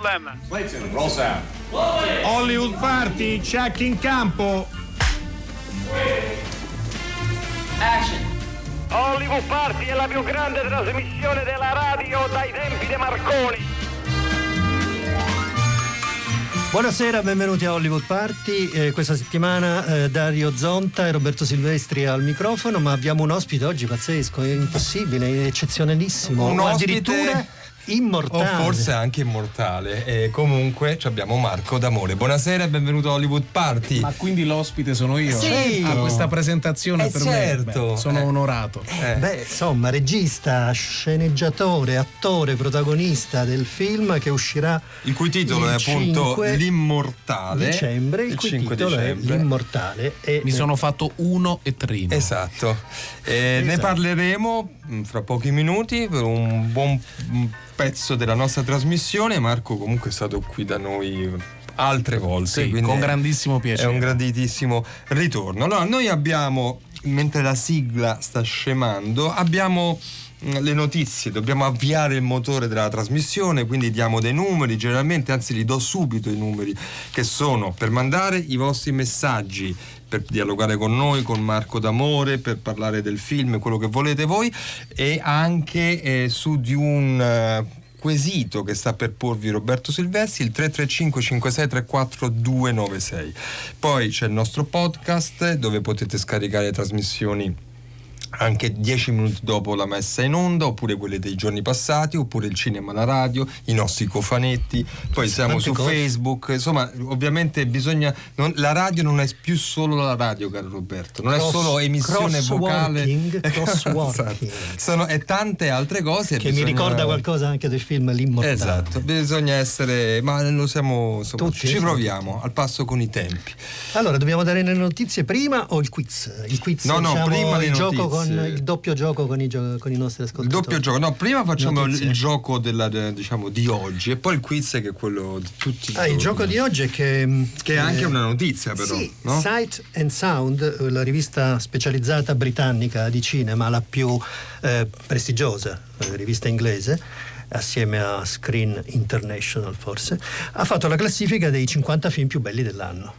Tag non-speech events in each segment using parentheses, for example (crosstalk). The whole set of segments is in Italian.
Problem. Clayton, roll sound. Hollywood Party, check in campo. Action. Hollywood Party è la più grande trasmissione della radio dai tempi di Marconi. Buonasera, benvenuti a Hollywood Party. Eh, questa settimana eh, Dario Zonta e Roberto Silvestri al microfono, ma abbiamo un ospite oggi pazzesco, è impossibile, è eccezionalissimo. Un ospite- addirittura immortale. O forse anche immortale. E comunque ci abbiamo Marco D'Amore. Buonasera e benveto a Hollywood Party. Ma quindi l'ospite sono io? Sì. A questa presentazione Eh, per certo. me. Beh, sono Eh. onorato. Eh. Beh, insomma, regista, sceneggiatore, attore, protagonista del film che uscirà il cui titolo il è appunto 5 L'immortale. dicembre, il, il cui 5 titolo dicembre. è L'Immortale. E Mi sono fatto uno e trino. Esatto. Eh, Ne Esatto. parleremo mh, fra pochi minuti per un buon pezzo della nostra trasmissione. Marco comunque è stato qui da noi altre volte. Sì, con è- grandissimo È piacere. un grandissimo ritorno. Allora, noi abbiamo, mentre la sigla sta scemando, abbiamo mh, le notizie, dobbiamo avviare il motore della trasmissione, quindi diamo dei numeri, generalmente anzi li do subito i numeri, che sono per mandare i vostri messaggi, per dialogare con noi, con Marco D'Amore, per parlare del film, quello che volete voi, e anche eh, su di un... eh, quesito che sta per porvi Roberto Silvestri il 335 5634 296 poi c'è il nostro podcast dove potete scaricare le trasmissioni anche 10 minuti dopo la messa in onda oppure quelle dei giorni passati oppure il cinema alla radio i nostri cofanetti poi siamo Tante su cose. Facebook insomma ovviamente bisogna non- la radio non è più solo la radio caro Roberto non è Cross- solo emissione vocale. (laughs) Esatto. Sono, e tante altre cose che mi bisogna- ricorda qualcosa anche del film L'Immortale. Esatto, bisogna essere, ma lo siamo, insomma, Tutti, ci proviamo al passo con i tempi. Allora, dobbiamo dare le notizie prima o il quiz? Il quiz, No, no, diciamo, prima il gioco notizie. Con il doppio gioco con i, gio- con i nostri Il ascoltatori. doppio gioco, no, prima facciamo il, Notizie. il gioco della, de- diciamo, di oggi e poi il quiz che è quello di tutti. i Ah, il gioco di oggi è che. Che è anche una notizia, però. Sì, no? Sight and Sound, la rivista specializzata britannica di cinema, la più eh, prestigiosa, eh, rivista inglese, assieme a Screen International forse, ha fatto la classifica dei 50 film più belli dell'anno.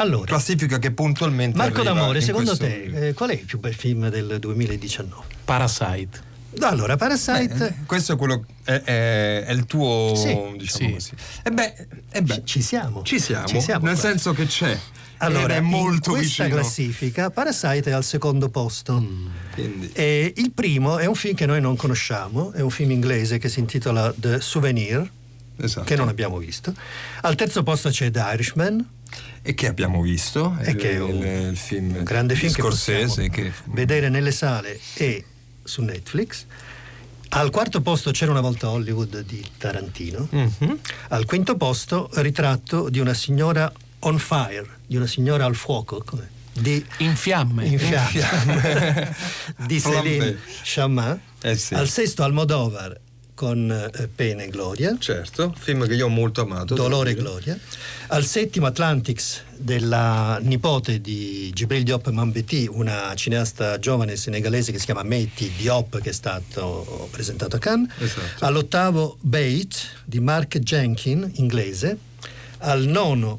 Allora, Classifica che puntualmente. Marco D'Amore, secondo questo- te, eh, qual è il più bel film del 2019? Parasite. Allora, Parasite. Eh, questo è quello è, è- è il tuo Sì, diciamo sì. così. E beh, e beh, Ci- ci siamo. Ci siamo, Ci siamo nel quasi. senso che c'è. Allora, è molto in questa vicino. classifica Parasite è al secondo posto. Quindi- E il primo è un film che noi non conosciamo, è un film inglese che si intitola The Souvenir, esatto. che non abbiamo visto. Al terzo posto c'è The Irishman, E che abbiamo visto? e il, che è un, il- il film un grande di film che Scorsese possiamo che vedere nelle sale e su Netflix. Al quarto posto c'era una volta Hollywood di Tarantino. Mhm. Al quinto posto ritratto di una signora on fire, di una signora al fuoco, come- di In fiamme. in fiamme (laughs) di Flambé. Céline Chaman. Eh sì. Al sesto Almodovar con eh, Pena e Gloria. Certo, film che io ho molto amato. Dolore e. Gloria. Al settimo Atlantics della nipote di Gibril Diop Mambeti, una cineasta giovane senegalese che si chiama Meti Diop che è stato presentato a Cannes. Esatto. All'ottavo Bait di Mark Jenkin, inglese. Al nono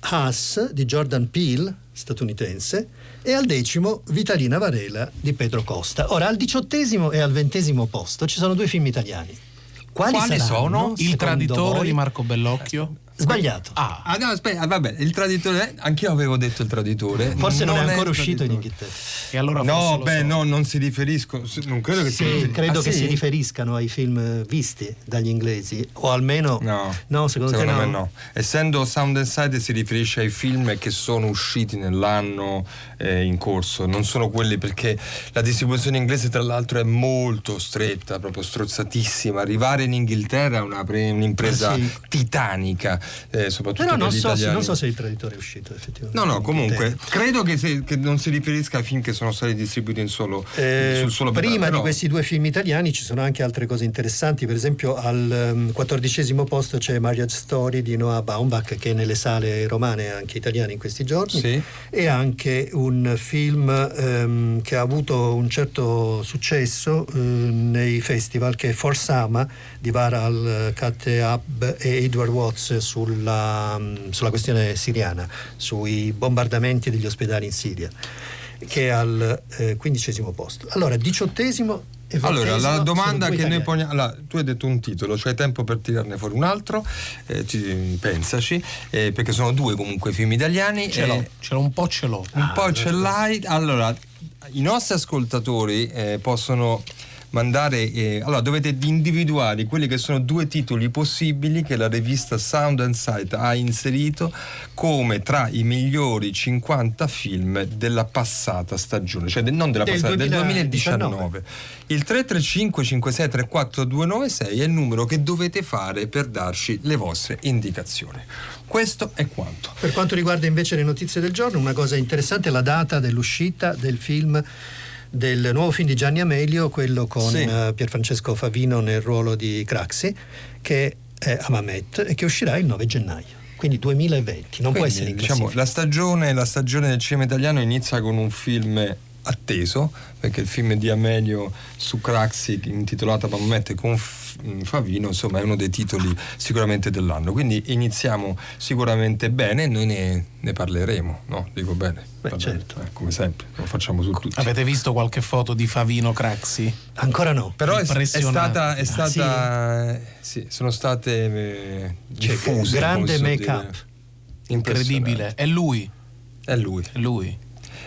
Haas di Jordan Peele, statunitense. E al decimo Vitalina Varela di Pedro Costa. Ora al diciottesimo e al ventesimo posto ci sono due film italiani. Quali, Quali saranno, sono? Il traditore voi? di Marco Bellocchio. Sbagliato. Ah, Ah no, aspetta, vabbè, il traditore, anch'io avevo detto il traditore. Forse non, è ancora il uscito in. Inghilterra. e allora forse No, beh, so. no, non si riferiscono, non credo che si Sì, riferisca- credo Ah, che sì? si riferiscano ai film visti dagli inglesi, o almeno. No, secondo, secondo te me no. Essendo Sound and Sight si riferisce ai film che sono usciti nell'anno eh, in corso, non sono quelli perché la distribuzione inglese tra l'altro è molto stretta, proprio strozzatissima. Arrivare in Inghilterra è una pre- un'impresa Ah, sì. titanica, eh, soprattutto Però per non so, non so se il traditore è uscito effettivamente. No, no, comunque, credo che, se- che non si riferisca ai film che sono stati distribuiti in solo, Eh, sul solo prima però- di questi due film italiani ci sono anche altre cose interessanti, per esempio al ehm, quattordicesimo posto c'è Marriage Story di Noah Baumbach che è nelle sale romane anche italiane in questi giorni Sì. e anche un film ehm, che ha avuto un certo successo eh, nei festival che è Forsama di Varal Katteab e Edward Watts sulla, sulla questione siriana, sui bombardamenti degli ospedali in Siria che è al eh, quindicesimo posto. Allora, diciottesimo e Allora, la domanda che noi poniamo. allora, tu hai detto un titolo, cioè tempo per tirarne fuori un altro, eh, ci- pensaci, eh, perché sono due comunque film italiani. Ce eh, l'ho, ce l'ho un po' ce l'ho. un po' ce l'hai. Allora, i nostri ascoltatori eh, possono mandare. eh, allora, dovete individuare quelli che sono due titoli possibili che la rivista Sound and Sight ha inserito come tra i migliori 50 film della passata stagione, cioè non della Del passata, del 2019. 2019. Il 335 56 34 296 è il numero che dovete fare per darci le vostre indicazioni. Questo è quanto. Per quanto riguarda invece le notizie del giorno, una cosa interessante è la data dell'uscita del film del nuovo film di Gianni Amelio, quello con Sì. eh, Pierfrancesco Favino nel ruolo di Craxi, che è Amamet e che uscirà il 9 gennaio, quindi 2020, non può Quindi, essere in diciamo, classifica. la stagione, la stagione del cinema italiano inizia con un film atteso, perché il film di Amelio su Craxi intitolato Mammette con F- Favino, insomma, è uno dei titoli sicuramente dell'anno. Quindi iniziamo sicuramente bene, noi ne, ne parleremo, no? Dico bene. Beh, certo. eh, come sempre, lo facciamo su tutti. Avete visto qualche foto di Favino Craxi? Ancora no. Però è, è stata, è Ah, stata eh, sì, sono state eh, Cioè, diffuse. grande si suol make-up. dire. Incredibile. È lui. È lui. È lui.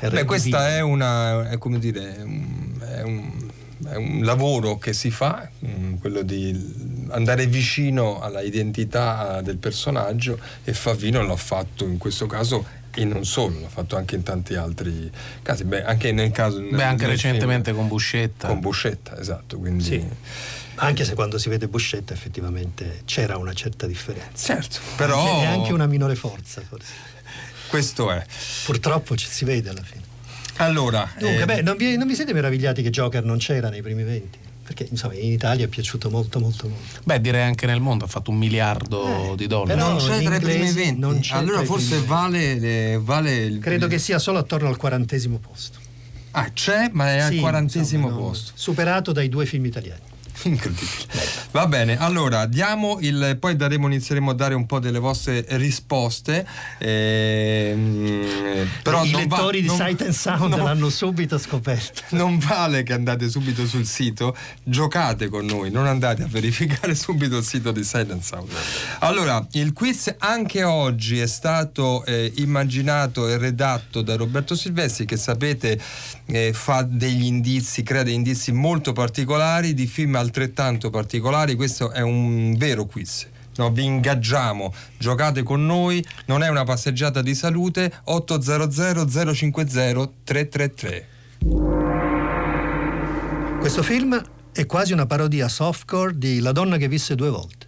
Beh, questa è una, è come dire, è un, è un- lavoro che si fa, mm, quello di andare vicino alla identità del personaggio e Favino l'ha fatto in questo caso e non solo, l'ha fatto anche in tanti altri casi, Beh, anche nel caso... Beh, anche nel recentemente film- con Buscetta. Con Buscetta, esatto, quindi... Sì. Anche se quando si vede Buscetta effettivamente c'era una certa differenza. Certo, però E anche una minore forza, forse. Questo è. Purtroppo ci si vede alla fine. Allora, Dunque, eh, beh, non vi, non vi siete meravigliati che Joker non c'era nei primi 20? Perché insomma in Italia è piaciuto molto molto molto. Beh, direi anche nel mondo ha fatto un miliardo Eh, di dollari. però- non c'è tra i primi inglesi 20. non c'è allora forse primi vale, eh, vale il Credo che sia solo attorno al quarantesimo posto. Ah, c'è, ma è al Sì, quarantesimo insomma, posto. Superato dai due film italiani. (laughs) Incredibile. Va bene, allora diamo il. poi daremo, inizieremo a dare un po' delle vostre risposte. ehm, però I non va- lettori di non- Sight and Sound no, l'hanno subito scoperto. (laughs) Non vale che andate subito sul sito, giocate con noi, non andate a verificare (laughs) subito il sito di Sight and Sound. Allora, il quiz anche oggi è stato eh, immaginato e redatto da Roberto Silvestri, che sapete eh, fa degli indizi, crea degli indizi molto particolari di film altrettanto particolari. Questo è un vero quiz. No, vi ingaggiamo, giocate con noi, non è una passeggiata di salute 800 050 333. Questo film è quasi una parodia softcore di La donna che visse due volte.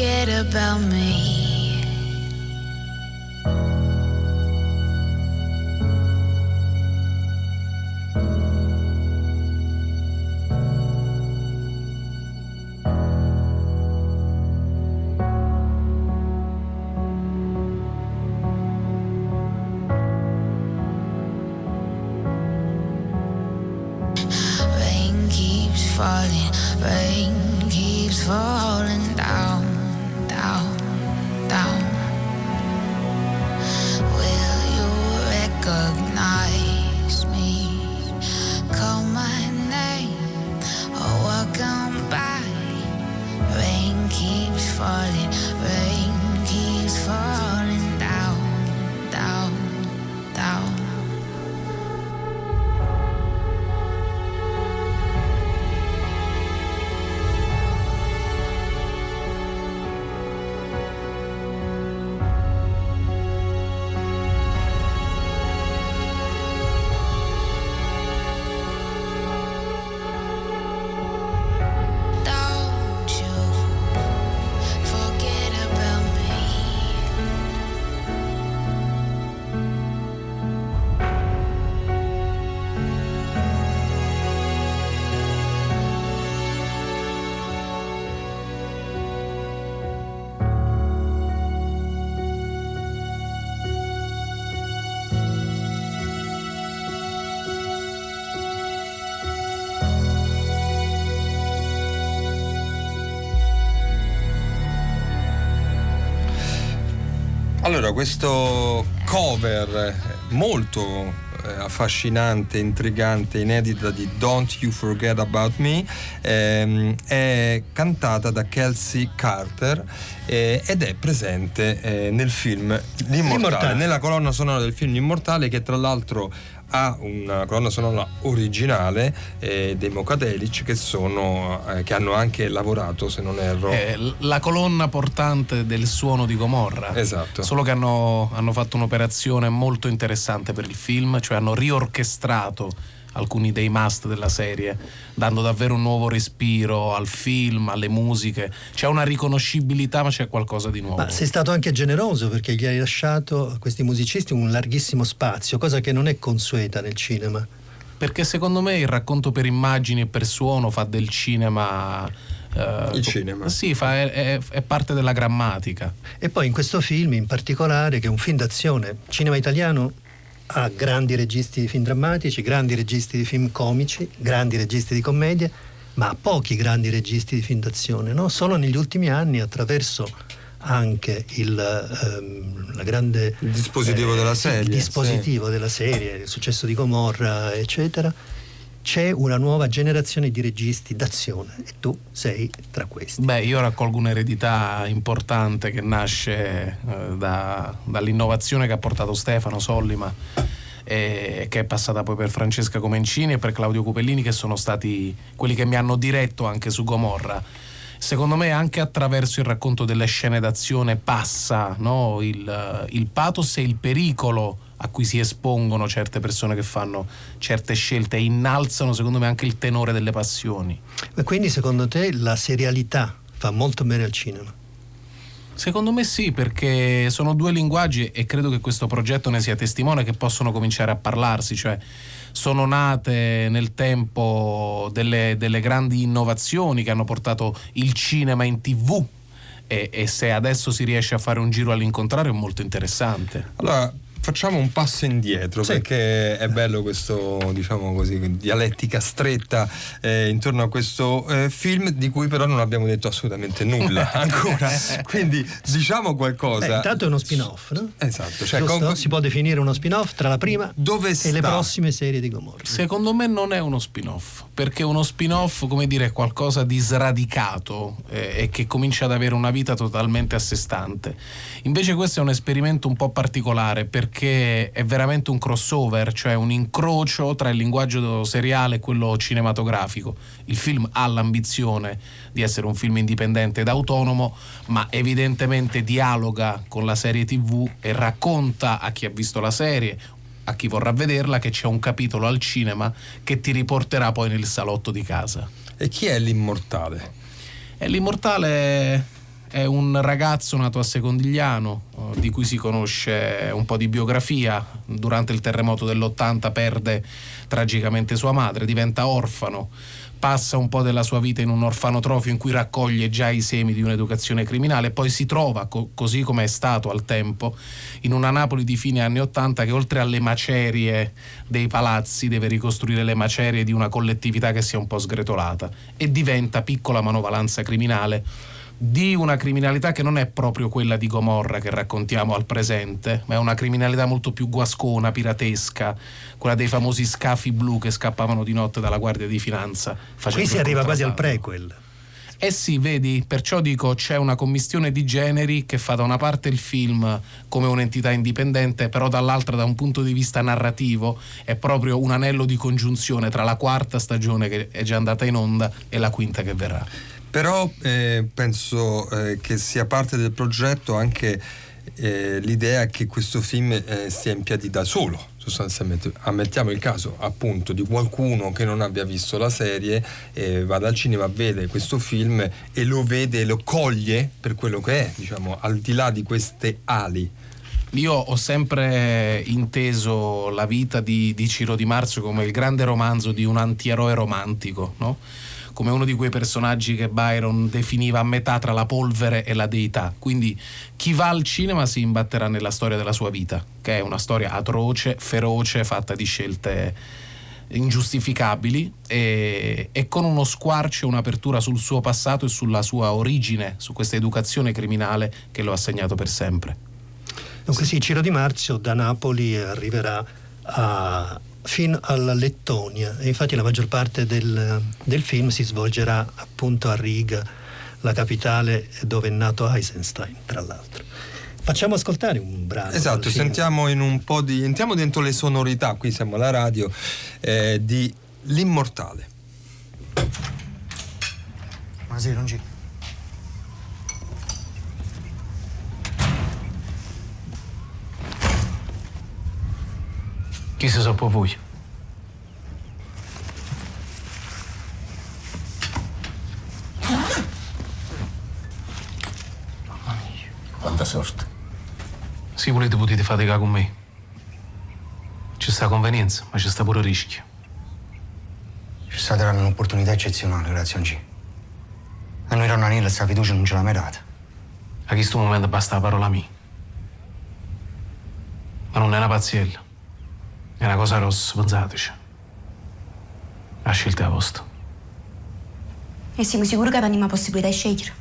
Forget about me. falling rain Allora, questo cover molto eh, affascinante, intrigante, inedita di Don't You Forget About Me ehm, è cantata da Kelsey Carter eh, ed è presente eh, nel film L'Immortale, L'Immortale. nella colonna sonora del film L'Immortale che tra l'altro ha una colonna sonora originale eh, dei Mokadelic che, sono, eh, che hanno anche lavorato, se non erro. L- la colonna portante del suono di Gomorra. Esatto. Solo che hanno, hanno fatto un'operazione molto interessante per il film, cioè hanno riorchestrato alcuni dei must della serie, dando davvero un nuovo respiro al film, alle musiche. C'è una riconoscibilità, ma c'è qualcosa di nuovo. Ma sei stato anche generoso perché gli hai lasciato a questi musicisti un larghissimo spazio, cosa che non è consueta nel cinema. Perché secondo me il racconto per immagini e per suono fa del cinema. eh, Il cinema. Sì, fa- è, è- è parte della grammatica. E poi in questo film in particolare, che è un film d'azione, cinema italiano ha grandi registi di film drammatici, grandi registi di film comici, grandi registi di commedie, ma ha pochi grandi registi di film d'azione. no? Solo negli ultimi anni, attraverso anche il, ehm, la grande, Il dispositivo della sì, serie, il dispositivo della serie, il successo di Gomorra, eccetera, c'è una nuova generazione di registi d'azione e tu sei tra questi. Beh, io raccolgo un'eredità importante che nasce eh, da- dall'innovazione che ha portato Stefano Sollima e che è passata poi per Francesca Comencini e per Claudio Cupellini che sono stati quelli che mi hanno diretto anche su Gomorra. Secondo me anche attraverso il racconto delle scene d'azione passa no, il, il pathos e il pericolo a cui si espongono certe persone che fanno certe scelte e innalzano secondo me anche il tenore delle passioni. E quindi secondo te la serialità fa molto bene al cinema? Secondo me sì, perché sono due linguaggi e credo che questo progetto ne sia testimone che possono cominciare a parlarsi, cioè sono nate nel tempo delle, delle grandi innovazioni che hanno portato il cinema in tv e, e se adesso si riesce a fare un giro all'incontrario è molto interessante. Allora, facciamo un passo indietro Sì. perché è bello questo, diciamo così, dialettica stretta eh, intorno a questo eh, film di cui però non abbiamo detto assolutamente nulla (laughs) ancora. Quindi diciamo qualcosa. Beh, intanto è uno spin-off, no? Esatto, cioè con- Si può definire uno spin-off tra la prima Dove e le sta? prossime serie di Gomorra. Secondo me non è uno spin-off, perché uno spin-off, come dire, è qualcosa di sradicato eh, e che comincia ad avere una vita totalmente a sé stante. Invece questo è un esperimento un po' particolare perché è veramente un crossover, cioè un incrocio tra il linguaggio seriale e quello cinematografico. Il film ha l'ambizione di essere un film indipendente ed autonomo, ma evidentemente dialoga con la serie TV e racconta a chi ha visto la serie a chi vorrà vederla che c'è un capitolo al cinema che ti riporterà poi nel salotto di casa. E chi è l'immortale? E l'immortale è un ragazzo nato a Secondigliano, eh, di cui si conosce un po' di biografia. Durante il terremoto dell'80 perde tragicamente sua madre, diventa orfano, passa un po' della sua vita in un orfanotrofio in cui raccoglie già i semi di un'educazione criminale poi si trova, co- così come è stato al tempo, in una Napoli di fine anni 80 che oltre alle macerie dei palazzi deve ricostruire le macerie di una collettività che si è un po' sgretolata e diventa piccola manovalanza criminale di una criminalità che non è proprio quella di Gomorra che raccontiamo al presente, ma è una criminalità molto più guascona, piratesca, quella dei famosi scafi blu che scappavano di notte dalla Guardia di Finanza. Qui si arriva quasi al prequel. Eh sì, vedi, perciò dico c'è una commistione di generi che fa da una parte il film come un'entità indipendente, però dall'altra da un punto di vista narrativo è proprio un anello di congiunzione tra la quarta stagione che è già andata in onda e la quinta che verrà. Però eh, penso eh, che sia parte del progetto anche eh, l'idea che questo film eh, stia in piedi da solo, sostanzialmente. Ammettiamo il caso appunto di qualcuno che non abbia visto la serie, eh, vada al cinema, vede questo film e lo vede, lo coglie per quello che è, diciamo, al di là di queste ali. Io ho sempre inteso la vita di, di Ciro Di Marzio come il grande romanzo di un antieroe romantico, no? come uno di quei personaggi che Byron definiva a metà tra la polvere e la deità. Quindi chi va al cinema si imbatterà nella storia della sua vita, che è una storia atroce, feroce, fatta di scelte ingiustificabili e, e con uno squarcio e un'apertura sul suo passato e sulla sua origine, su questa educazione criminale che lo ha segnato per sempre. Dunque sì, Ciro Di Marzio da Napoli arriverà a- fino alla Lettonia e infatti la maggior parte del, del film si svolgerà appunto a Riga, la capitale dove è nato Eisenstein, tra l'altro. Facciamo ascoltare un brano. Esatto, sentiamo in un po' di. entriamo dentro le sonorità, qui siamo alla radio, eh, di L'Immortale. Ma sì, non ci. Chi se so po' voi? Quanta sorte. Se volete potete faticare con me. Ci sta convenienza, ma ci sta pure rischio. Ci sta dando un'opportunità eccezionale, grazie a G. A noi Ronnanilla questa fiducia non ce l'ha mai data. A questo momento basta la parola mia. Ma non è una pazziella. È una cosa rossa, pensateci. La scelta è a vostra. E siamo sicuri che abbiamo la possibilità di scegliere.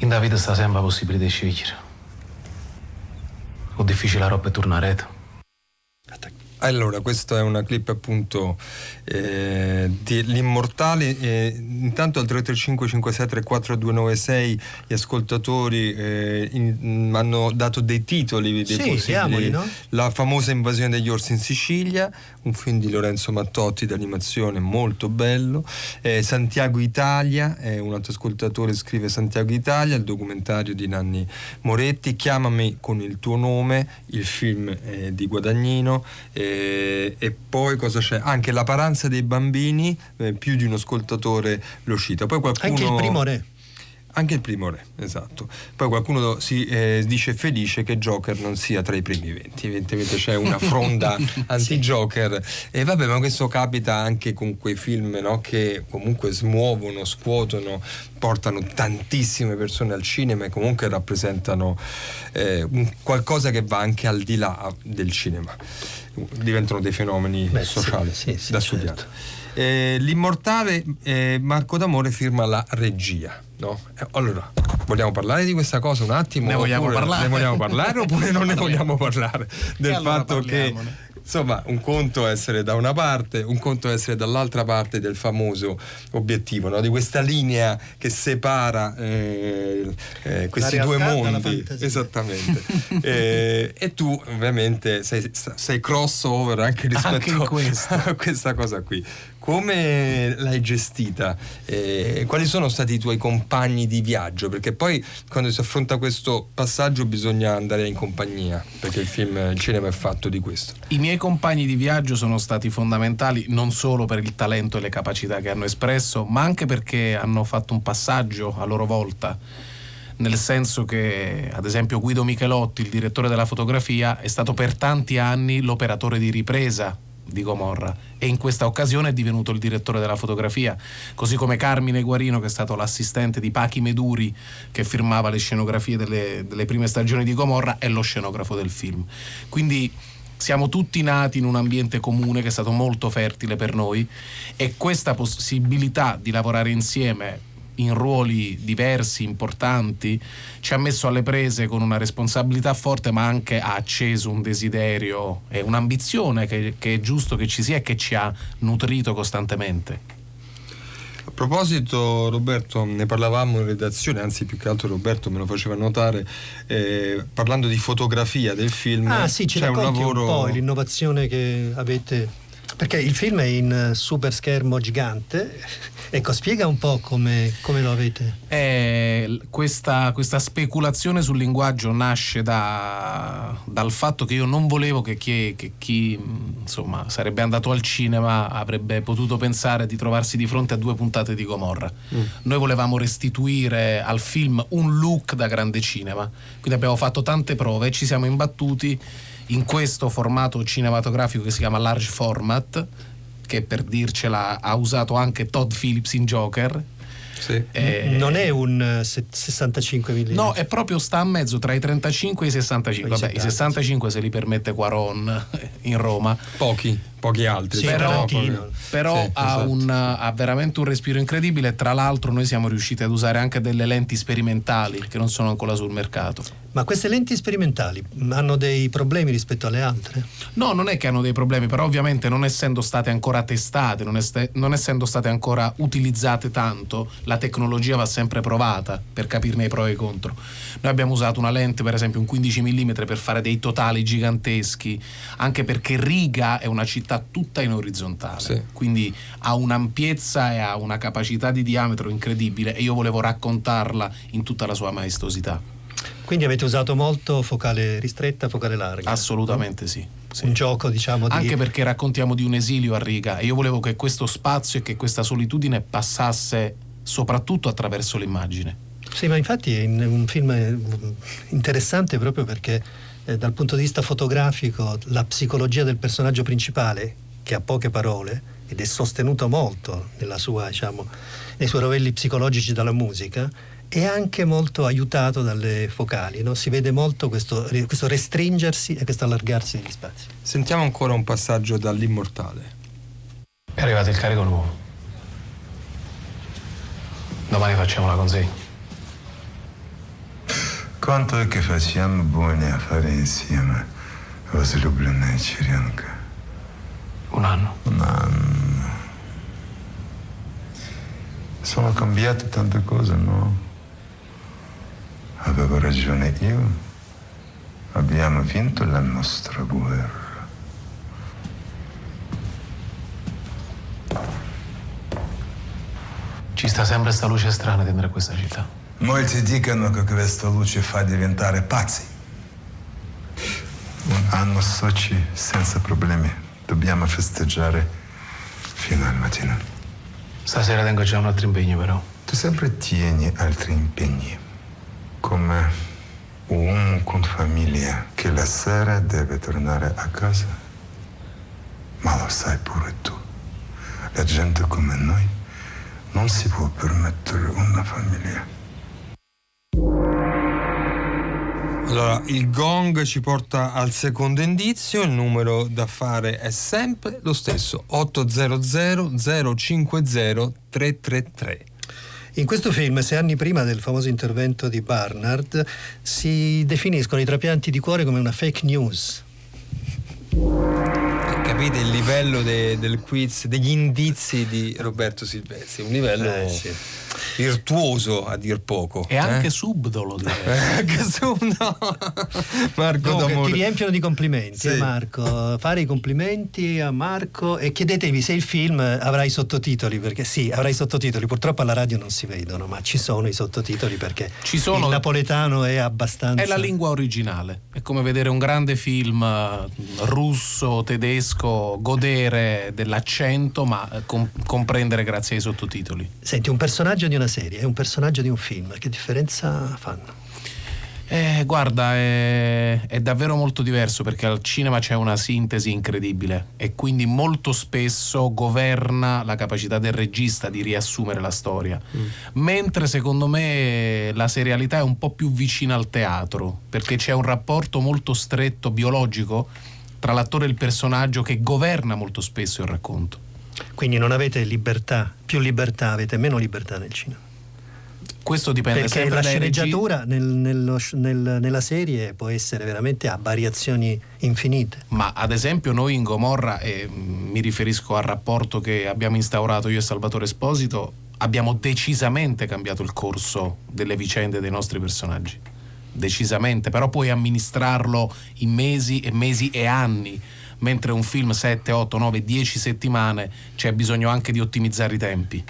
In Davide sta sempre la possibilità di scegliere. O difficile la roba è tornare. Allora, questa è una clip appunto eh, di L'Immortale. Eh, intanto al 335 5634 296 gli ascoltatori eh, in- hanno dato dei titoli dei Sì, possibili. no? La famosa invasione degli orsi in Sicilia, un film di Lorenzo Mattotti d'animazione molto bello. Eh, Santiago Italia, eh, un altro ascoltatore scrive Santiago Italia, il documentario di Nanni Moretti. Chiamami con il tuo nome, il film eh, di Guadagnino. eh, e poi cosa c'è? Anche La paranza dei bambini, eh, più di un ascoltatore lo cita. Poi qualcuno... Anche il primo re. Anche il primo re, esatto. Poi qualcuno si eh, dice felice che Joker non sia tra i primi 20. Evidentemente c'è una fronda (laughs) anti-Joker. E vabbè, ma questo capita anche con quei film no, che comunque smuovono, scuotono, portano tantissime persone al cinema e comunque rappresentano eh, un- qualcosa che va anche al di là del cinema. Diventano dei fenomeni Beh, sociali sì, sì, da certo. studiare. Eh, l'immortale eh, Marco D'Amore firma la regia. No? Eh, allora, vogliamo parlare di questa cosa un attimo? Ne vogliamo Oppure parlare? Ne vogliamo parlare oppure non ne (laughs) vogliamo parlare? Del allora fatto che parliamone. Insomma un conto essere da una parte, un conto essere dall'altra parte del famoso obiettivo, no? di questa linea che separa eh, eh, questi due mondi. Esattamente. (laughs) Eh, e tu ovviamente sei, sei crossover anche rispetto Anche (laughs) a questa cosa qui. Come l'hai gestita? Eh, quali sono stati i tuoi compagni di viaggio? Perché poi quando si affronta questo passaggio bisogna andare in compagnia, perché il film, il cinema è fatto di questo. I miei compagni di viaggio sono stati fondamentali non solo per il talento e le capacità che hanno espresso, ma anche perché hanno fatto un passaggio a loro volta. Nel senso che, ad esempio, Guido Michelotti, il direttore della fotografia, è stato per tanti anni l'operatore di ripresa di Gomorra e in questa occasione è divenuto il direttore della fotografia, così come Carmine Guarino che è stato l'assistente di Pachi Meduri che firmava le scenografie delle, delle prime stagioni di Gomorra è lo scenografo del film. Quindi siamo tutti nati in un ambiente comune che è stato molto fertile per noi e questa possibilità di lavorare insieme in ruoli diversi, importanti, ci ha messo alle prese con una responsabilità forte, ma anche ha acceso un desiderio e un'ambizione che, che è giusto che ci sia e che ci ha nutrito costantemente. A proposito, Roberto, ne parlavamo in redazione, anzi più che altro Roberto me lo faceva notare, eh, parlando di fotografia del film. Ah sì, ci c'è un racconti un, lavoro... po' l'innovazione che avete... Perché il film è in eh, super schermo gigante. (laughs) Ecco, spiega un po' come, come lo avete... Eh, questa, questa speculazione sul linguaggio nasce da- dal fatto che io non volevo che chi, che chi, mh, insomma, sarebbe andato al cinema avrebbe potuto pensare di trovarsi di fronte a due puntate di Gomorra. Noi volevamo restituire al film un look da grande cinema, quindi abbiamo fatto tante prove e ci siamo imbattuti in questo formato cinematografico che si chiama large format, che per dircela ha usato anche Todd Phillips in Joker. Sì. Eh, Non è un eh, se- 65 mm. No, è proprio sta a mezzo tra i 35 e i 65. I Vabbè, i 70, 65 se li permette Quaron in Roma. Pochi. Pochi altri. Sì, no? però- però Sì, ha, esatto. un- ha veramente un respiro incredibile. Tra l'altro, noi siamo riusciti ad usare anche delle lenti sperimentali che non sono ancora sul mercato. Ma queste lenti sperimentali mh, hanno dei problemi rispetto alle altre? No, non è che hanno dei problemi, però ovviamente non essendo state ancora testate, non, este- non essendo state ancora utilizzate tanto, la tecnologia va sempre provata per capirne i pro e i contro. Noi abbiamo usato una lente, per esempio un 15 mm, per fare dei totali giganteschi, anche perché Riga è una città tutta in orizzontale, Sì. quindi ha un'ampiezza e ha una capacità di diametro incredibile e io volevo raccontarla in tutta la sua maestosità. Quindi avete usato molto focale ristretta, focale larga. Assolutamente sì. sì. Un gioco, diciamo, di... Anche perché raccontiamo di un esilio a riga e io volevo che questo spazio e che questa solitudine passasse soprattutto attraverso l'immagine. Sì, ma infatti è un film eh, interessante proprio perché eh, dal punto di vista fotografico la psicologia del personaggio principale, che ha poche parole ed è sostenuto molto nella sua, diciamo, nei suoi rovelli psicologici dalla musica, è anche molto aiutato dalle focali, no? si vede molto questo, questo restringersi e questo allargarsi degli spazi. Sentiamo ancora un passaggio dall'immortale. È arrivato il carico nuovo. Domani facciamo la consegna. Quanto è che facciamo buoni affari insieme, возлюбленная Черенко? Un anno. Un anno. Sono cambiate tante cose, no? Avevo ragione io. Abbiamo vinto la nostra guerra. Ci sta sempre sta luce strana dentro a questa città. Molti dicono che questa luce fa diventare pazzi. Un anno Sochi senza problemi. Dobbiamo festeggiare fino al mattino. Stasera tengo già un altro impegno, però. Tu sempre tieni altri impegni. Come un uomo con famiglia che la sera deve tornare a casa. Ma lo sai pure tu. La gente come noi non si può permettere una famiglia. Allora, il gong ci porta al secondo indizio, il numero da fare è sempre lo stesso, 800 050 333. In questo film, sei anni prima del famoso intervento di Barnard, si definiscono i trapianti di cuore come una fake news. Capite il livello de- del quiz, degli indizi di Roberto Silvestri, un livello Eh, sì. Virtuoso a dir poco. E anche eh? subdolo, direi. (laughs) Anche su, no. Marco D'Amore. ti riempiono di complimenti, Sì. eh, Marco. Fare i complimenti a Marco e chiedetevi se il film avrà i sottotitoli, perché sì, avrà i sottotitoli. Purtroppo alla radio non si vedono, ma ci sono i sottotitoli perché Ci sono- il napoletano è abbastanza. È la lingua originale, è come vedere un grande film eh, russo, tedesco, godere dell'accento, ma eh, com- comprendere grazie ai sottotitoli. Senti, un personaggio di una serie e un personaggio di un film, che differenza fanno? Eh, guarda, è, è davvero molto diverso perché al cinema c'è una sintesi incredibile e quindi molto spesso governa la capacità del regista di riassumere la storia. Mentre secondo me la serialità è un po' più vicina al teatro perché c'è un rapporto molto stretto, biologico, tra l'attore e il personaggio che governa molto spesso il racconto. Quindi non avete libertà, più libertà, avete meno libertà nel cinema. Questo dipende Perché sempre la sceneggiatura nel- nello nel- nella serie può essere veramente a variazioni infinite. Ma ad esempio noi in Gomorra, e mi riferisco al rapporto che abbiamo instaurato io e Salvatore Esposito, abbiamo decisamente cambiato il corso delle vicende dei nostri personaggi. Decisamente, però puoi amministrarlo in mesi e mesi e anni, mentre un film 7, 8, 9, 10 settimane c'è bisogno anche di ottimizzare i tempi.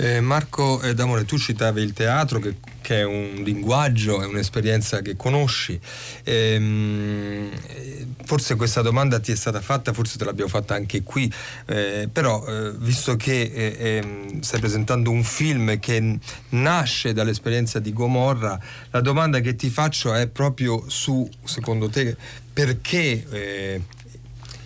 Eh, Marco eh, D'Amore, tu citavi il teatro che, che è un linguaggio, è un'esperienza che conosci. Ehm, eh, forse questa domanda ti è stata fatta, forse te l'abbiamo fatta anche qui, eh, però eh, visto che eh, ehm, stai presentando un film che nasce dall'esperienza di Gomorra, la domanda che ti faccio è proprio su, secondo te, perché...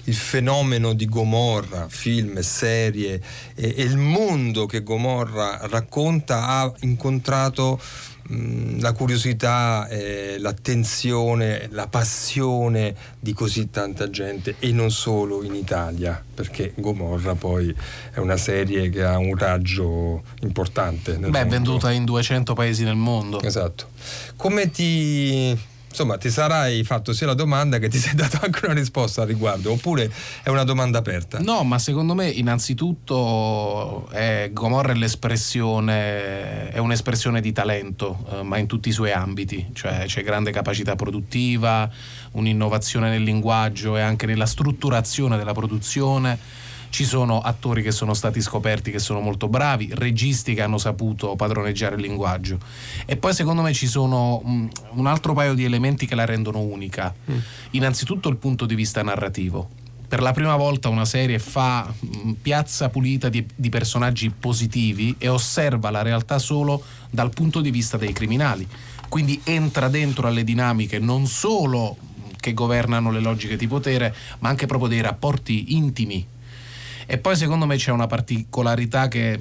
il fenomeno di Gomorra, film, serie e, e il mondo che Gomorra racconta ha incontrato mh, la curiosità, eh, l'attenzione, la passione di così tanta gente e non solo in Italia, perché Gomorra poi è una serie che ha un raggio importante. nel Beh, mondo. venduta in 200 paesi nel mondo. Esatto. Come ti... Insomma, ti sarai fatto sia la domanda che ti sei dato anche una risposta al riguardo, oppure è una domanda aperta? No, ma secondo me innanzitutto è, Gomorra è l'espressione, è un'espressione di talento, eh, ma in tutti i suoi ambiti, cioè c'è grande capacità produttiva, un'innovazione nel linguaggio e anche nella strutturazione della produzione. Ci sono attori che sono stati scoperti che sono molto bravi, registi che hanno saputo padroneggiare il linguaggio. E poi secondo me ci sono mm, un altro paio di elementi che la rendono unica. Innanzitutto il punto di vista narrativo. Per la prima volta una serie fa mm, piazza pulita di, di personaggi positivi e osserva la realtà solo dal punto di vista dei criminali. Quindi entra dentro alle dinamiche non solo che governano le logiche di potere, ma anche proprio dei rapporti intimi e poi secondo me c'è una particolarità che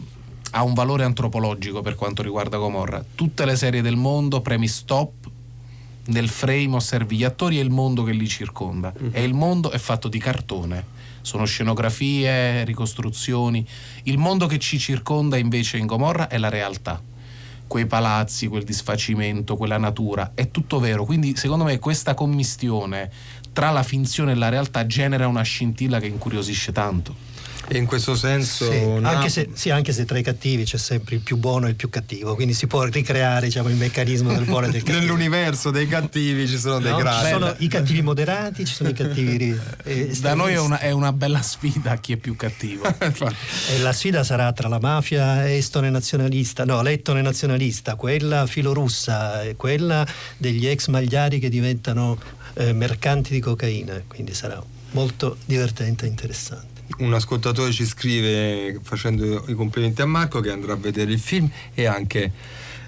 ha un valore antropologico per quanto riguarda Gomorra. Tutte le serie del mondo premi stop nel frame osservi gli attori e il mondo che li circonda e il mondo è fatto di cartone. Sono scenografie, ricostruzioni. Il mondo che ci circonda invece in Gomorra è la realtà. Quei palazzi, quel disfacimento, quella natura, è tutto vero. Quindi secondo me questa commistione tra la finzione e la realtà genera una scintilla che incuriosisce tanto. E in questo senso... Sì, Napoli- anche, se, sì, anche se tra i cattivi c'è sempre il più buono e il più cattivo, quindi si può ricreare diciamo, il meccanismo del buono e del (laughs) cattivo. Nell'universo dei cattivi ci sono dei No, ci sono i cattivi moderati, ci sono i cattivi eh, (laughs) Da noi è una, è una bella sfida a chi è più cattivo. (laughs) E la sfida sarà tra la mafia estone nazionalista, no, lettone nazionalista, quella filorussa e quella degli ex magliari che diventano eh, mercanti di cocaina, quindi sarà molto divertente e interessante. Un ascoltatore ci scrive facendo i complimenti a Marco che andrà a vedere il film e anche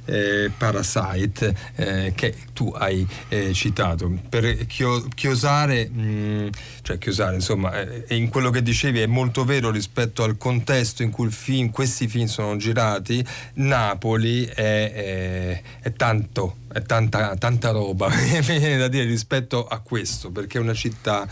eh, Parasite eh, che tu hai eh, citato. Per chio- chiosare mh, cioè chiosare insomma eh, in quello che dicevi è molto vero rispetto al contesto in cui il film, questi film sono girati. Napoli è, è- è tanto è tanta, tanta roba (laughs) mi viene da dire rispetto a questo perché è una città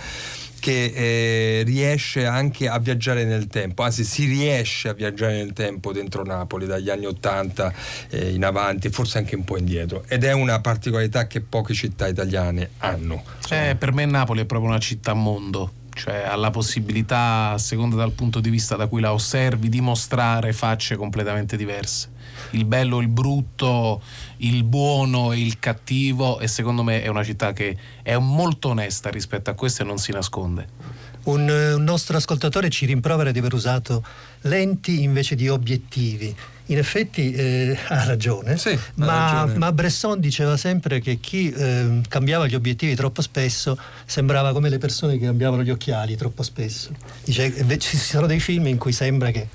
che eh, riesce anche a viaggiare nel tempo, anzi si riesce a viaggiare nel tempo dentro Napoli dagli anni 80 eh, in avanti, forse anche un po' indietro ed è una particolarità che poche città italiane hanno. Eh, per me Napoli è proprio una città mondo, cioè ha la possibilità, a seconda dal punto di vista da cui la osservi, di mostrare facce completamente diverse. Il bello, il brutto, il buono e il cattivo e secondo me è una città che è molto onesta rispetto a questo e non si nasconde. Un, eh, un nostro ascoltatore ci rimprovera di aver usato lenti invece di obiettivi. In effetti eh, (laughs) ha ragione, ma, ragione. ma Bresson diceva sempre che chi eh, cambiava gli obiettivi troppo spesso sembrava come le persone che cambiavano gli occhiali troppo spesso. Dice, invece ci sono dei film in cui sembra che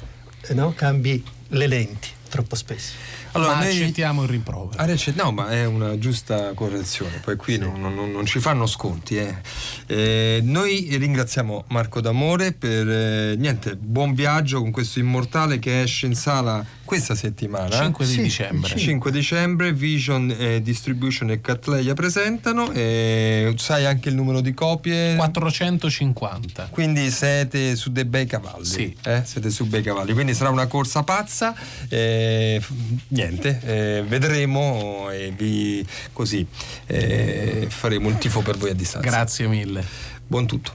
eh, no, cambi le lenti troppo spesso. Allora, ma noi- accettiamo il rimprovero. Ah, rece- no, ma è una giusta correzione, poi qui non, non- non ci fanno sconti. eh. Eh, noi ringraziamo Marco D'Amore per eh, niente, buon viaggio con questo immortale che esce in sala questa settimana. 5 di Sì, dicembre. il 5 dicembre, Vision eh, Distribution e Catleya presentano. eh, sai anche il numero di copie? 450. Quindi siete su dei bei cavalli. Sì. eh? Siete su bei cavalli. Quindi sarà una corsa pazza. eh, niente, eh, vedremo e vi così eh, faremo un tifo per voi a distanza. Grazie mille. Buon tutto.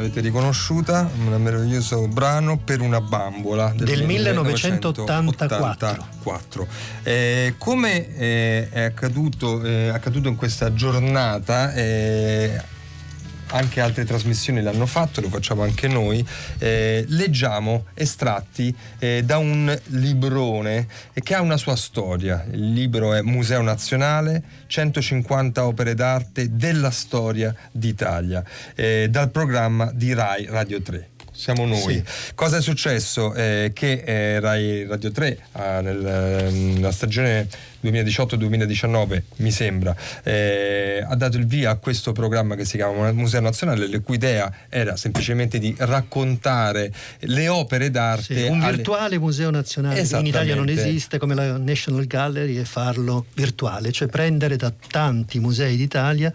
L'avete riconosciuta? Un meraviglioso brano per una bambola Del 1984. 1984. Eh, come eh, è accaduto, eh, accaduto in questa giornata, eh, anche altre trasmissioni l'hanno fatto, lo facciamo anche noi, eh, leggiamo estratti eh, da un librone eh, che ha una sua storia. Il libro è Museo Nazionale, 150 opere d'arte della storia d'Italia, eh, dal programma di Rai Radio 3. Siamo noi. Sì. Cosa è successo? Eh, che eh, Rai Radio 3 ah, nel, ehm, nella stagione 2018-2019, mi sembra, eh, ha dato il via a questo programma che si chiama Museo Nazionale, le cui idea era semplicemente di raccontare le opere d'arte. Sì, un alle- virtuale museo nazionale che in Italia non esiste come la National Gallery e farlo virtuale, cioè prendere da tanti musei d'Italia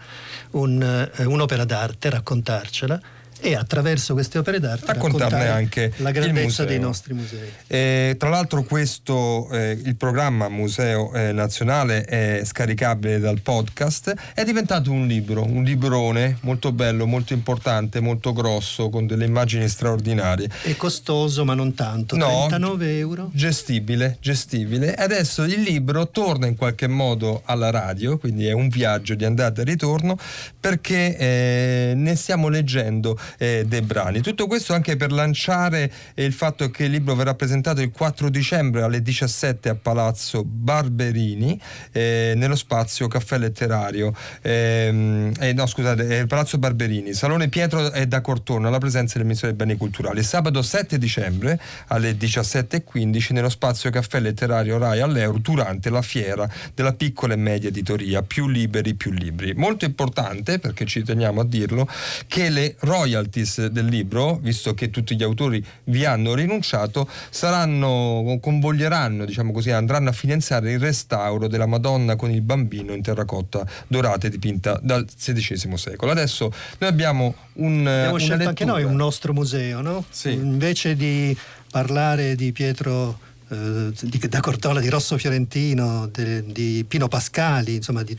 un, eh, un'opera d'arte, raccontarcela e attraverso queste opere d'arte Raccontarne anche la grandezza dei nostri musei. Eh, tra l'altro questo, eh, il programma Museo eh, Nazionale è scaricabile dal podcast, è diventato un libro, un librone molto bello, molto importante, molto grosso, con delle immagini straordinarie. È costoso ma non tanto, No, 39 euro. Gestibile, gestibile. Adesso il libro torna in qualche modo alla radio, quindi è un viaggio di andata e ritorno, perché eh, ne stiamo leggendo eh, dei brani. Tutto questo anche per lanciare il fatto che il libro verrà presentato il 4 dicembre alle 17 a Palazzo Barberini, eh, nello spazio Caffè Letterario. Ehm, eh, no, scusate, eh, Palazzo Barberini, Salone Pietro e da Cortona, alla presenza del Ministro dei Beni Culturali. Sabato 7 dicembre alle 17.15 nello spazio Caffè Letterario Rai all'Euro durante la fiera della piccola e media editoria Più liberi, più libri. Molto importante, perché ci teniamo a dirlo, che le royalties del libro, visto che tutti gli autori vi hanno rinunciato, saranno, convoglieranno, diciamo così, andranno a finanziare il restauro della Madonna con il bambino in terracotta dorata e dipinta dal XVI secolo. Adesso noi abbiamo un... Abbiamo scelto anche lettura. noi un nostro museo, no? Sì. Invece di parlare di Pietro eh, di- da Cortola, di Rosso Fiorentino, de- di Pino Pascali, insomma di,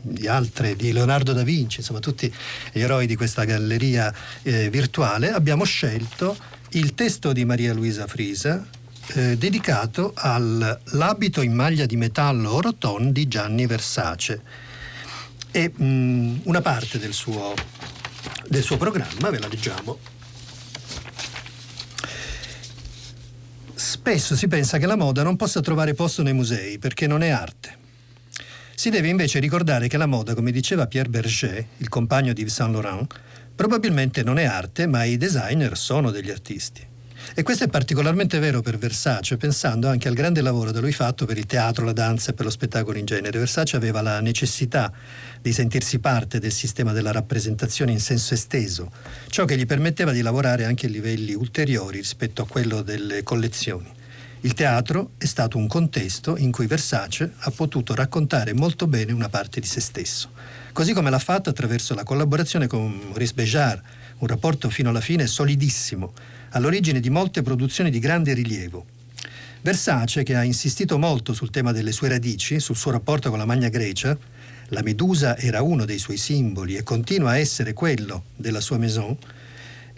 di altre, di Leonardo da Vinci, insomma tutti gli eroi di questa galleria eh, virtuale, abbiamo scelto il testo di Maria Luisa Frisa eh, dedicato all'abito in maglia di metallo oroton di Gianni Versace e mh, una parte del suo, del suo programma, ve la leggiamo. Spesso si pensa che la moda non possa trovare posto nei musei perché non è arte. Si deve invece ricordare che la moda, come diceva Pierre Berger, il compagno di Yves Saint Laurent, probabilmente non è arte, ma i designer sono degli artisti. E questo è particolarmente vero per Versace, pensando anche al grande lavoro da lui fatto per il teatro, la danza e per lo spettacolo in genere. Versace aveva la necessità di sentirsi parte del sistema della rappresentazione in senso esteso, ciò che gli permetteva di lavorare anche a livelli ulteriori rispetto a quello delle collezioni. Il teatro è stato un contesto in cui Versace ha potuto raccontare molto bene una parte di se stesso, così come l'ha fatto attraverso la collaborazione con Maurice Béjart, un rapporto fino alla fine solidissimo, all'origine di molte produzioni di grande rilievo. Versace, che ha insistito molto sul tema delle sue radici, sul suo rapporto con la Magna Grecia, la medusa era uno dei suoi simboli e continua a essere quello della sua maison,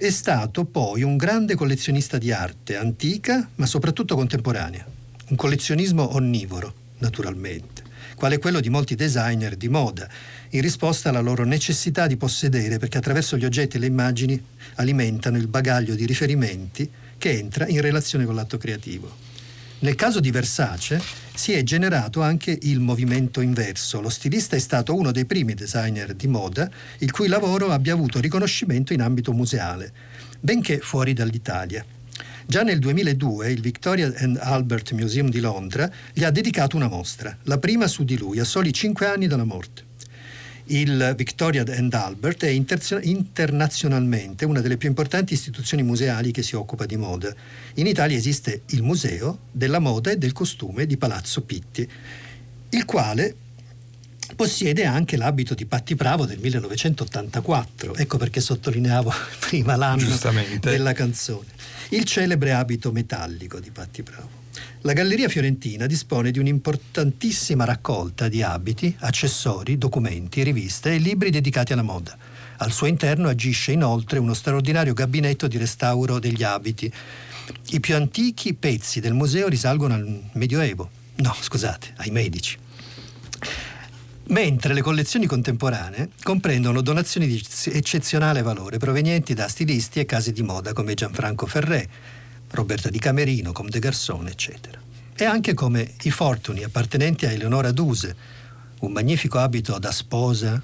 è stato poi un grande collezionista di arte antica, ma soprattutto contemporanea. Un collezionismo onnivoro, naturalmente, quale quello di molti designer di moda, in risposta alla loro necessità di possedere, perché attraverso gli oggetti e le immagini alimentano il bagaglio di riferimenti che entra in relazione con l'atto creativo. Nel caso di Versace si è generato anche il movimento inverso. Lo stilista è stato uno dei primi designer di moda il cui lavoro abbia avuto riconoscimento in ambito museale, benché fuori dall'Italia. Già nel 2002 il Victoria and Albert Museum di Londra gli ha dedicato una mostra, la prima su di lui, a soli cinque anni dalla morte. Il Victoria and Albert è internazionalmente una delle più importanti istituzioni museali che si occupa di moda. In Italia esiste il Museo della Moda e del Costume di Palazzo Pitti, il quale possiede anche l'abito di Patti Bravo del 1984. Ecco perché sottolineavo (laughs) prima l'anno della canzone. Il celebre abito metallico di Patti Bravo. La Galleria Fiorentina dispone di un'importantissima raccolta di abiti, accessori, documenti, riviste e libri dedicati alla moda. Al suo interno agisce inoltre uno straordinario gabinetto di restauro degli abiti. I più antichi pezzi del museo risalgono al Medioevo. No, scusate, ai Medici. Mentre le collezioni contemporanee comprendono donazioni di eccezionale valore provenienti da stilisti e case di moda come Gianfranco Ferré, Roberta Di Camerino, Comme des Garçons, eccetera. E anche come i fortuni appartenenti a Eleonora Duse, un magnifico abito da sposa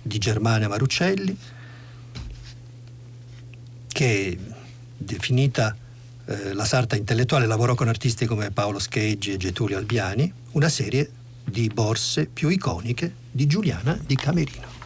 di Germania Marucelli, che definita eh, la sarta intellettuale lavorò con artisti come Paolo Scheggi e Getulio Albiani, una serie di borse più iconiche di Giuliana Di Camerino.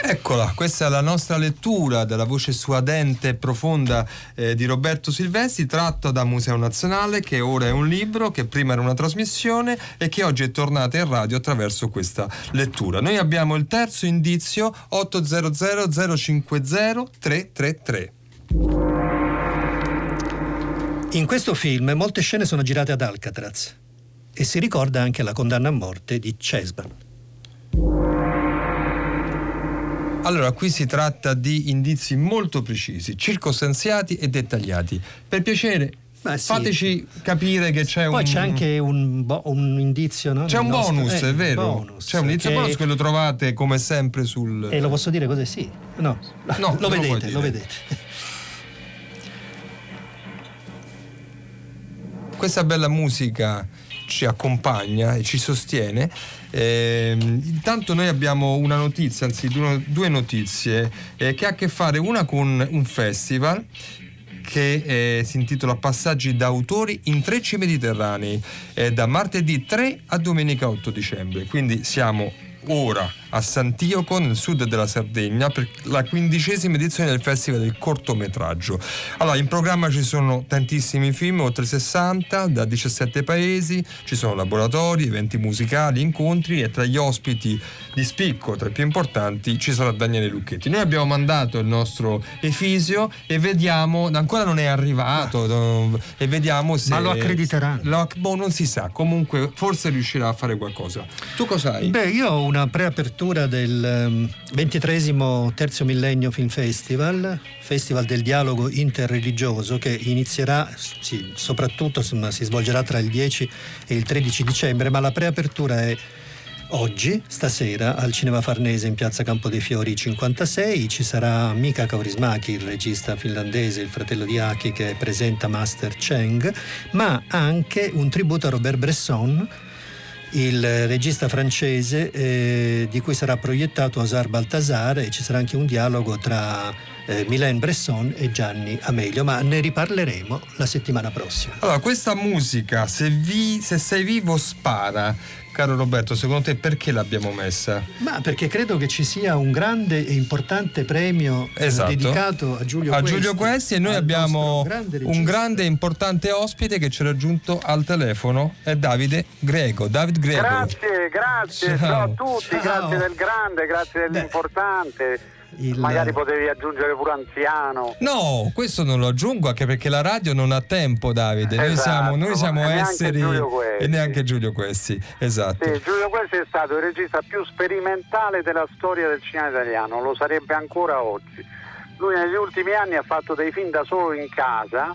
Eccola, questa è la nostra lettura della voce suadente e profonda eh, di Roberto Silvestri, tratto da Museo Nazionale, che ora è un libro, che prima era una trasmissione e che oggi è tornata in radio attraverso questa lettura. Noi abbiamo il terzo indizio 800 050 333. In questo film molte scene sono girate ad Alcatraz e si ricorda anche la condanna a morte di Cesban. Allora, qui si tratta di indizi molto precisi, circostanziati e dettagliati. Per piacere, fateci capire che c'è Poi un... c'è anche un, bo- un indizio, no? C'è un nostro- bonus, eh, è vero? bonus, c'è un indizio che- bonus che lo trovate come sempre sul... E lo posso dire così? Sì. No, No, (laughs) lo lo vedete, dire. lo vedete. Questa bella musica ci accompagna e ci sostiene. Ehm, intanto noi abbiamo una notizia, anzi due, notizie, eh, che ha a che fare una con un festival che eh, si intitola Passaggi d'autori in Trecci Mediterranei, eh, da martedì 3 a domenica 8 dicembre. Quindi siamo ora a Sant'Ioco, nel sud della Sardegna, per la quindicesima edizione del Festival del cortometraggio. Allora, in programma ci sono tantissimi film, oltre 60, da 17 paesi, ci sono laboratori, eventi musicali, incontri e tra gli ospiti di spicco, tra i più importanti, ci sarà Daniele Lucchetti. Noi abbiamo mandato il nostro Efisio e vediamo, ancora non è arrivato, no, e vediamo se... Ma lo accrediteranno. Lo- boh, non si sa, comunque forse riuscirà a fare qualcosa. Tu cosa hai? Beh, io ho una preapertura del ehm, 23 Terzo Millennio Film Festival, Festival del dialogo interreligioso che inizierà, sì, soprattutto insomma, si svolgerà tra il 10 e il 13 dicembre, ma la preapertura è oggi, stasera, al Cinema Farnese in piazza Campo dei Fiori 56. Ci sarà Mika Kaurismäki, il regista finlandese, il fratello di Aki che presenta Master Cheng, ma anche un tributo a Robert Bresson il regista francese eh, di cui sarà proiettato Osar Baltasar e ci sarà anche un dialogo tra eh, Mylène Bresson e Gianni Amelio, ma ne riparleremo la settimana prossima. Allora, questa musica, se, vi- se sei vivo, spara. Caro Roberto, secondo te perché l'abbiamo messa? Ma perché credo che ci sia un grande e importante premio eh, Esatto. dedicato a Giulio a Questi. Giulio Questi e noi abbiamo grande un grande e importante ospite che ci ha raggiunto al telefono, è Davide Grego. David Grego. Grazie, grazie, Ciao. ciao a tutti, grazie del grande, grazie dell'importante. Il- Magari potevi aggiungere pure anziano. No, questo non lo aggiungo anche perché la radio non ha tempo, Davide. Noi Esatto, siamo, noi siamo e esseri. E neanche Giulio Questi, esatto. Sì, Giulio Questi è stato il regista più sperimentale della storia del cinema italiano, lo sarebbe ancora oggi. Lui negli ultimi anni ha fatto dei film da solo in casa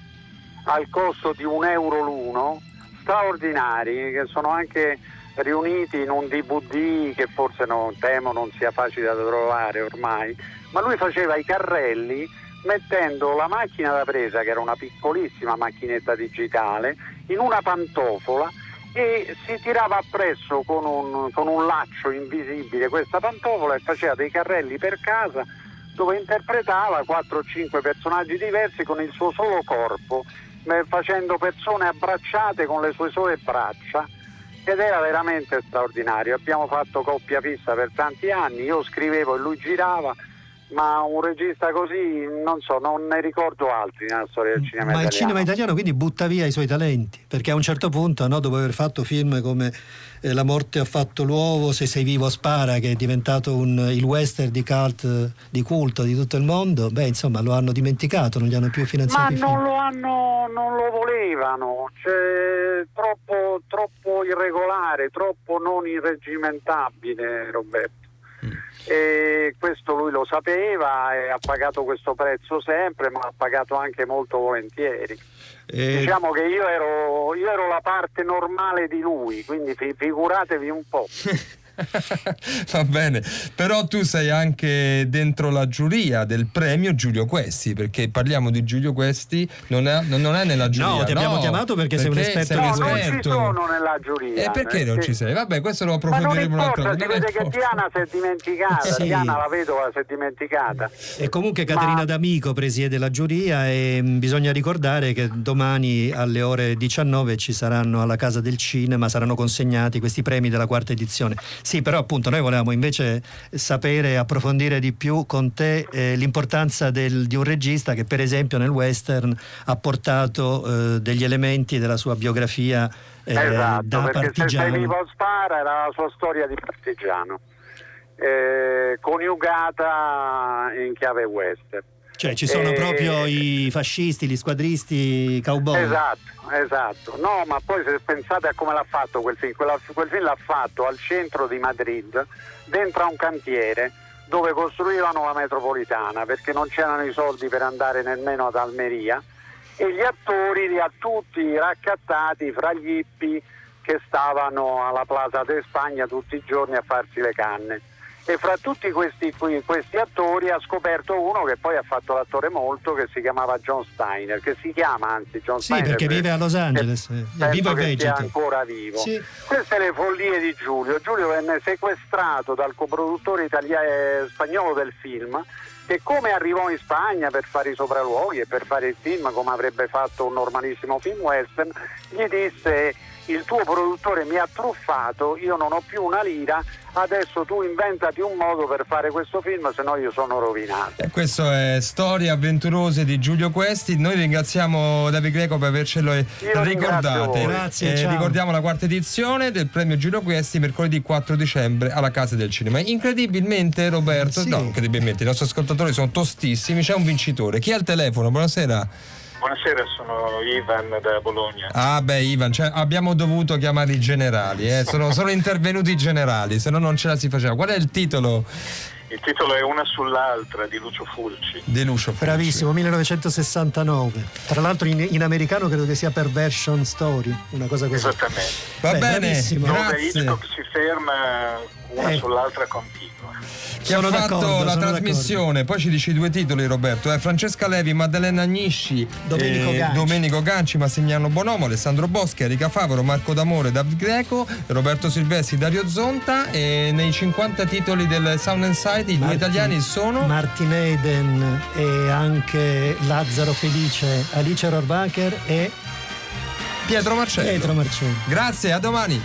al costo di un euro l'uno, straordinari, che sono anche riuniti in un DVD che forse non, temo non sia facile da trovare ormai, ma lui faceva i carrelli mettendo la macchina da presa, che era una piccolissima macchinetta digitale, in una pantofola e si tirava appresso con un, con un laccio invisibile questa pantofola e faceva dei carrelli per casa dove interpretava 4 o 5 personaggi diversi con il suo solo corpo, eh, facendo persone abbracciate con le sue sole braccia ed era veramente straordinario. Abbiamo fatto coppia fissa per tanti anni, io scrivevo e lui girava, ma un regista così non so, non ne ricordo altri nella storia del cinema Ma il italiano. cinema italiano quindi butta via i suoi talenti, perché a un certo punto, no, dopo aver fatto film come eh, La morte ha fatto l'uovo, Se sei vivo spara, che è diventato un- il western di cult, di culto di tutto il mondo, beh insomma lo hanno dimenticato, non gli hanno più Ma finanziato i film. non lo hanno, non lo volevano, cioè, troppo, troppo irregolare, troppo non irreggimentabile Roberto. E questo lui lo sapeva e ha pagato questo prezzo sempre, ma ha pagato anche molto volentieri. Eh, Diciamo che io ero, io ero la parte normale di lui, quindi fi- figuratevi un po'. (laughs) Va bene, però tu sei anche dentro la giuria del premio Giulio Questi, perché parliamo di Giulio Questi, non è, non è nella giuria. No, ti abbiamo chiamato perché sei un esperto sei di un No, non ci esperto. sono nella giuria. E perché non eh, ci sì. sei? Vabbè, questo lo Ma non approfondiremo un'altra importa, si volta. vede che Diana si è dimenticata, Sì. Diana la vedova si è dimenticata. E comunque Caterina D'Amico presiede la giuria e mh, bisogna ricordare che domani alle ore 19 ci saranno alla Casa del Cinema, saranno consegnati questi premi della quarta edizione. Sì, però appunto noi volevamo invece sapere e approfondire di più con te eh, l'importanza del- di un regista che per esempio nel western ha portato eh, degli elementi della sua biografia eh, esatto, da perché se partigiano. vivo spara era la sua storia di partigiano, eh, coniugata in chiave western. Cioè ci sono Eh, proprio i fascisti, gli squadristi, i cowboy. Esatto, esatto. No, ma poi se pensate a come l'ha fatto quel film, quella- quel film l'ha fatto al centro di Madrid, dentro a un cantiere dove costruivano la metropolitana perché non c'erano i soldi per andare nemmeno ad Almeria e gli attori li ha tutti raccattati fra gli hippi che stavano alla Plaza de Spagna tutti i giorni a farsi le canne. E fra tutti questi, questi attori ha scoperto uno che poi ha fatto l'attore molto che si chiamava John Steiner, che si chiama anzi John Sì, Steiner. perché vive a Los Angeles, eh, Penso vivo che sia ancora vivo. Sì. Queste le follie di Giulio. Giulio venne sequestrato dal coproduttore italia- eh, spagnolo del film che come arrivò in Spagna per fare i sopralluoghi e per fare il film come avrebbe fatto un normalissimo film western, gli disse il tuo produttore mi ha truffato, io non ho più una lira, adesso tu inventati un modo per fare questo film, se no io sono rovinato. E Questo è Storie avventurose di Giulio Questi. Noi ringraziamo David Greco per avercelo voi. Grazie, Eh, ricordiamo la quarta edizione del premio Giulio Questi mercoledì 4 dicembre alla Casa del Cinema. Incredibilmente, Roberto, Sì. no, incredibilmente, i nostri ascoltatori sono tostissimi. C'è un vincitore. Chi ha il telefono? Buonasera. Buonasera, sono Ivan da Bologna. Ah, beh, Ivan, cioè, abbiamo dovuto chiamare i generali. eh, Sono, sono intervenuti i generali, se no non ce la si faceva. Qual è il titolo Il titolo è Una sull'altra di Lucio Fulci. di Lucio? Fulci? Bravissimo, 1969. Tra l'altro in, in americano credo che sia Perversion Story, una cosa così. Esattamente. Va Beh, bene, bravissimo. Dove grazie. Hitchcock si ferma una Eh. sull'altra continua. Chi ha Sono fatto d'accordo, la trasmissione, poi ci dici i due titoli Roberto, eh, Francesca Levi, Maddalena Agnisci, Domenico eh, Ganci. Domenico Ganci, Massimiliano Bonomo, Alessandro Boschi, Erika Favaro, Marco D'Amore, David Greco, Roberto Silvestri, Dario Zonta e nei 50 titoli del Sound and Sight i due Martin- italiani sono... Martin Eden e anche Lazzaro Felice, Alice Rohrwacher e Pietro Marcello. Pietro Marcello. Grazie, a domani.